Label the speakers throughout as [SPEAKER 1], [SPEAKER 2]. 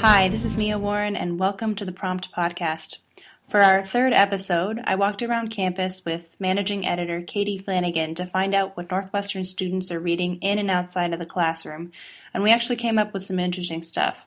[SPEAKER 1] Hi, this is Mia Warren, and welcome to the Prompt Podcast. For our third episode, I walked around campus with managing editor Katie Flanagan to find out what Northwestern students are reading in and outside of the classroom, and we actually came up with some interesting stuff.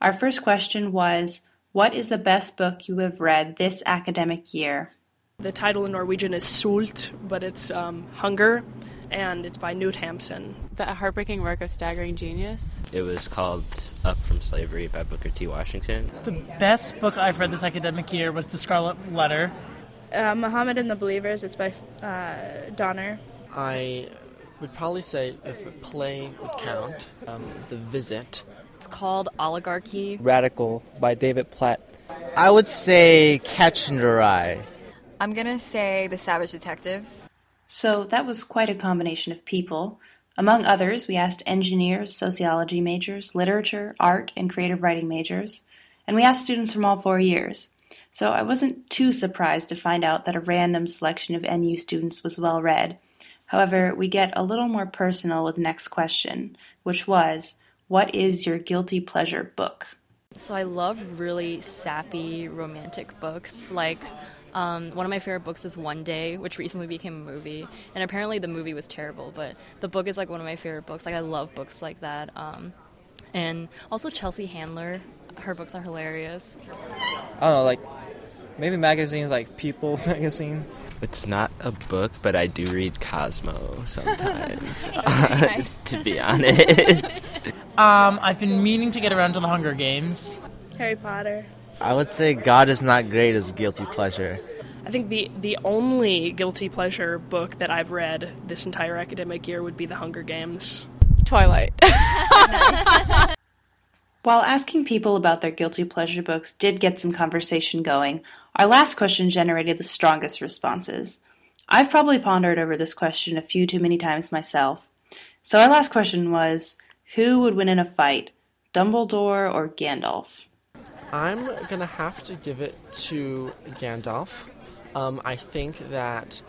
[SPEAKER 1] Our first question was What is the best book you have read this academic year?
[SPEAKER 2] The title in Norwegian is Sult, but it's um, Hunger, and it's by Knut Hamsun.
[SPEAKER 3] The heartbreaking work of staggering genius.
[SPEAKER 4] It was called Up from Slavery by Booker T. Washington.
[SPEAKER 5] The best book I've read this academic year was The Scarlet Letter.
[SPEAKER 6] Uh, Muhammad and the Believers. It's by uh, Donner.
[SPEAKER 7] I would probably say if a play would count, um, The Visit.
[SPEAKER 3] It's called Oligarchy.
[SPEAKER 8] Radical by David Platt. I would say Catch and the
[SPEAKER 9] I'm gonna say The Savage Detectives.
[SPEAKER 1] So that was quite a combination of people. Among others, we asked engineers, sociology majors, literature, art, and creative writing majors, and we asked students from all four years. So I wasn't too surprised to find out that a random selection of NU students was well read. However, we get a little more personal with the next question, which was, what is your guilty pleasure book?
[SPEAKER 3] So I love really sappy romantic books like um, one of my favorite books is One Day, which recently became a movie, and apparently the movie was terrible, but the book is like one of my favorite books. Like I love books like that, um, and also Chelsea Handler. Her books are hilarious.
[SPEAKER 8] I don't know, like maybe magazines like People magazine.
[SPEAKER 4] It's not a book, but I do read Cosmo sometimes.
[SPEAKER 9] nice.
[SPEAKER 4] to be honest.
[SPEAKER 5] Um, I've been meaning to get around to the Hunger Games.
[SPEAKER 6] Harry Potter.
[SPEAKER 8] I would say God is Not Great is guilty pleasure.
[SPEAKER 2] I think the, the only guilty pleasure book that I've read this entire academic year would be The Hunger Games.
[SPEAKER 3] Twilight.
[SPEAKER 1] While asking people about their guilty pleasure books did get some conversation going, our last question generated the strongest responses. I've probably pondered over this question a few too many times myself. So our last question was Who would win in a fight, Dumbledore or Gandalf?
[SPEAKER 7] I'm gonna have to give it to Gandalf. Um, I think that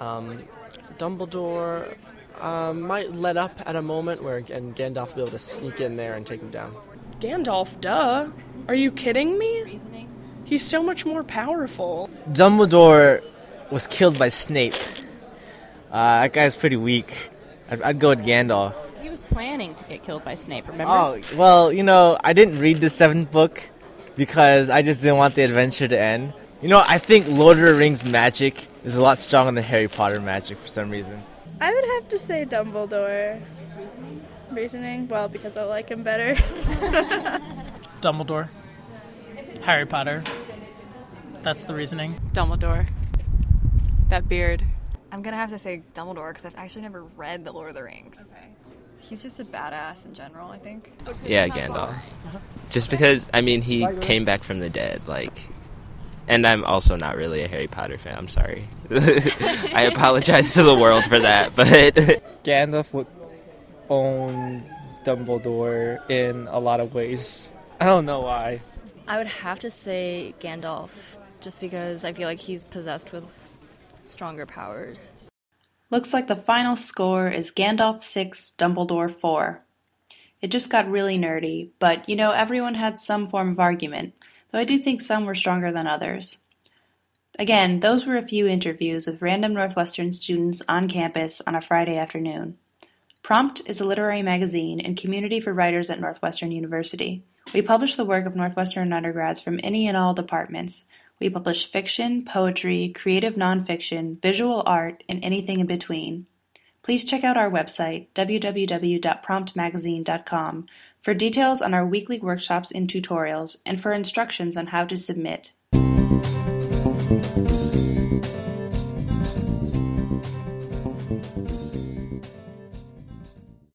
[SPEAKER 7] um, Dumbledore uh, might let up at a moment where and Gandalf will be able to sneak in there and take him down.
[SPEAKER 2] Gandalf, duh. Are you kidding me? He's so much more powerful.
[SPEAKER 8] Dumbledore was killed by Snape. Uh, that guy's pretty weak. I'd, I'd go with Gandalf.
[SPEAKER 10] He was planning to get killed by Snape, remember?
[SPEAKER 8] Oh, well, you know, I didn't read the seventh book because I just didn't want the adventure to end. You know, I think Lord of the Rings magic is a lot stronger than Harry Potter magic for some reason.
[SPEAKER 6] I would have to say Dumbledore. Reasoning? Reasoning? Well, because I like him better.
[SPEAKER 5] Dumbledore. Harry Potter. That's the reasoning.
[SPEAKER 3] Dumbledore. That beard.
[SPEAKER 9] I'm gonna have to say Dumbledore because I've actually never read The Lord of the Rings. He's just a badass in general, I think.
[SPEAKER 4] yeah, Gandalf. Just because, I mean, he came back from the dead, like. And I'm also not really a Harry Potter fan. I'm sorry. I apologize to the world for that, but
[SPEAKER 8] Gandalf would own Dumbledore in a lot of ways. I don't know why.
[SPEAKER 3] I would have to say Gandalf, just because I feel like he's possessed with stronger powers.
[SPEAKER 1] Looks like the final score is Gandalf 6, Dumbledore 4. It just got really nerdy, but you know, everyone had some form of argument, though I do think some were stronger than others. Again, those were a few interviews with random Northwestern students on campus on a Friday afternoon. Prompt is a literary magazine and community for writers at Northwestern University. We publish the work of Northwestern undergrads from any and all departments. We publish fiction, poetry, creative nonfiction, visual art, and anything in between. Please check out our website, www.promptmagazine.com, for details on our weekly workshops and tutorials, and for instructions on how to submit.